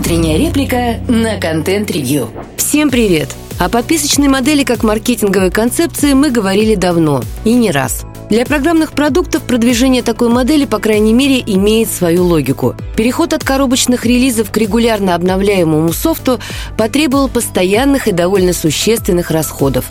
Утренняя реплика на контент-ревью. Всем привет! О подписочной модели как маркетинговой концепции мы говорили давно и не раз. Для программных продуктов продвижение такой модели, по крайней мере, имеет свою логику. Переход от коробочных релизов к регулярно обновляемому софту потребовал постоянных и довольно существенных расходов.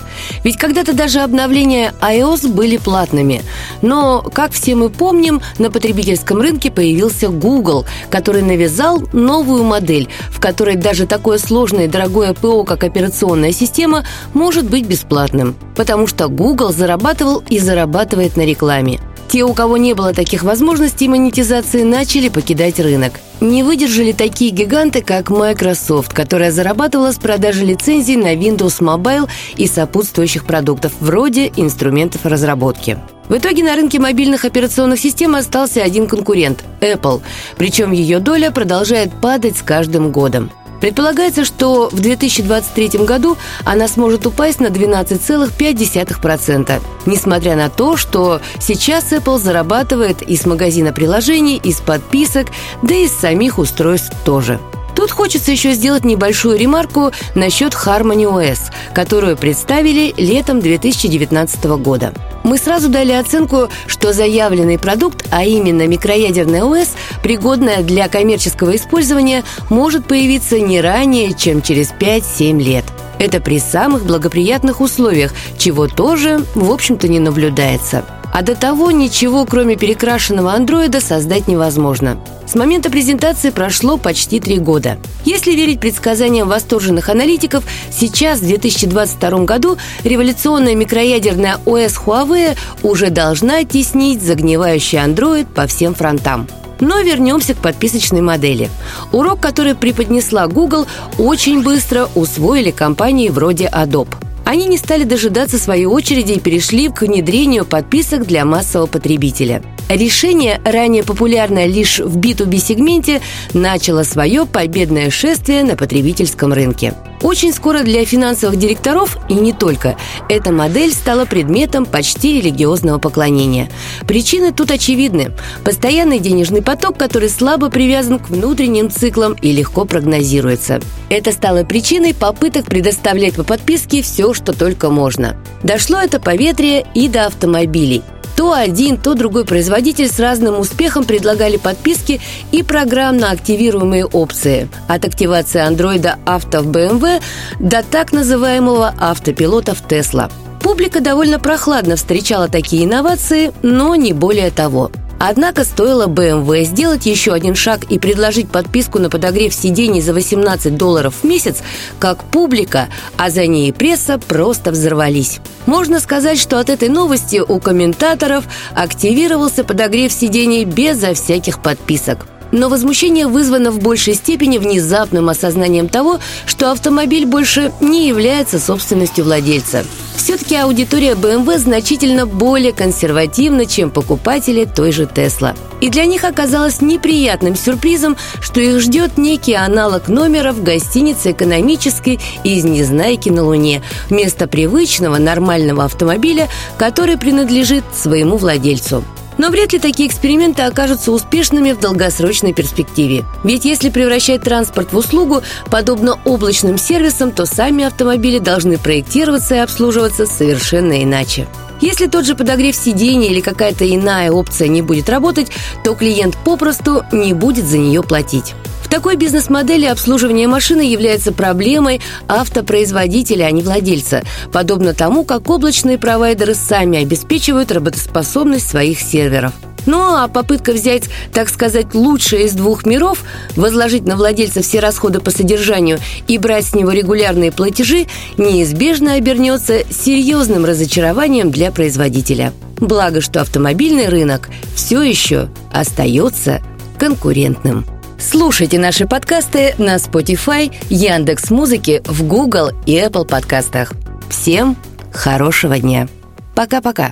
Ведь когда-то даже обновления iOS были платными. Но, как все мы помним, на потребительском рынке появился Google, который навязал новую модель, в которой даже такое сложное и дорогое ПО, как операционная система, может быть бесплатным. Потому что Google зарабатывал и зарабатывает зарабатывает на рекламе. Те, у кого не было таких возможностей монетизации, начали покидать рынок. Не выдержали такие гиганты, как Microsoft, которая зарабатывала с продажи лицензий на Windows Mobile и сопутствующих продуктов, вроде инструментов разработки. В итоге на рынке мобильных операционных систем остался один конкурент – Apple, причем ее доля продолжает падать с каждым годом. Предполагается, что в 2023 году она сможет упасть на 12,5%, несмотря на то, что сейчас Apple зарабатывает из магазина приложений, из подписок, да и из самих устройств тоже. Тут хочется еще сделать небольшую ремарку насчет Harmony OS, которую представили летом 2019 года. Мы сразу дали оценку, что заявленный продукт, а именно микроядерный ОС, пригодная для коммерческого использования, может появиться не ранее, чем через 5-7 лет. Это при самых благоприятных условиях, чего тоже, в общем-то, не наблюдается. А до того ничего, кроме перекрашенного андроида, создать невозможно. С момента презентации прошло почти три года. Если верить предсказаниям восторженных аналитиков, сейчас, в 2022 году, революционная микроядерная ОС Huawei уже должна теснить загнивающий андроид по всем фронтам. Но вернемся к подписочной модели. Урок, который преподнесла Google, очень быстро усвоили компании вроде Adobe – они не стали дожидаться своей очереди и перешли к внедрению подписок для массового потребителя. Решение, ранее популярное лишь в B2B-сегменте, начало свое победное шествие на потребительском рынке. Очень скоро для финансовых директоров, и не только, эта модель стала предметом почти религиозного поклонения. Причины тут очевидны. Постоянный денежный поток, который слабо привязан к внутренним циклам и легко прогнозируется. Это стало причиной попыток предоставлять по подписке все, что только можно. Дошло это по ветре и до автомобилей – то один, то другой производитель с разным успехом предлагали подписки и программно активируемые опции. От активации андроида авто в BMW до так называемого автопилота в Tesla. Публика довольно прохладно встречала такие инновации, но не более того – Однако стоило BMW сделать еще один шаг и предложить подписку на подогрев сидений за 18 долларов в месяц, как публика, а за ней и пресса просто взорвались. Можно сказать, что от этой новости у комментаторов активировался подогрев сидений безо всяких подписок. Но возмущение вызвано в большей степени внезапным осознанием того, что автомобиль больше не является собственностью владельца. Все-таки аудитория BMW значительно более консервативна, чем покупатели той же Tesla. И для них оказалось неприятным сюрпризом, что их ждет некий аналог номера в гостинице экономической из Незнайки на Луне, вместо привычного нормального автомобиля, который принадлежит своему владельцу. Но вряд ли такие эксперименты окажутся успешными в долгосрочной перспективе. Ведь если превращать транспорт в услугу, подобно облачным сервисам, то сами автомобили должны проектироваться и обслуживаться совершенно иначе. Если тот же подогрев сидений или какая-то иная опция не будет работать, то клиент попросту не будет за нее платить. Такой бизнес-модели обслуживание машины является проблемой автопроизводителя, а не владельца, подобно тому, как облачные провайдеры сами обеспечивают работоспособность своих серверов. Ну а попытка взять, так сказать, лучшее из двух миров, возложить на владельца все расходы по содержанию и брать с него регулярные платежи, неизбежно обернется серьезным разочарованием для производителя. Благо, что автомобильный рынок все еще остается конкурентным. Слушайте наши подкасты на Spotify, Яндекс Музыки, в Google и Apple подкастах. Всем хорошего дня. Пока-пока.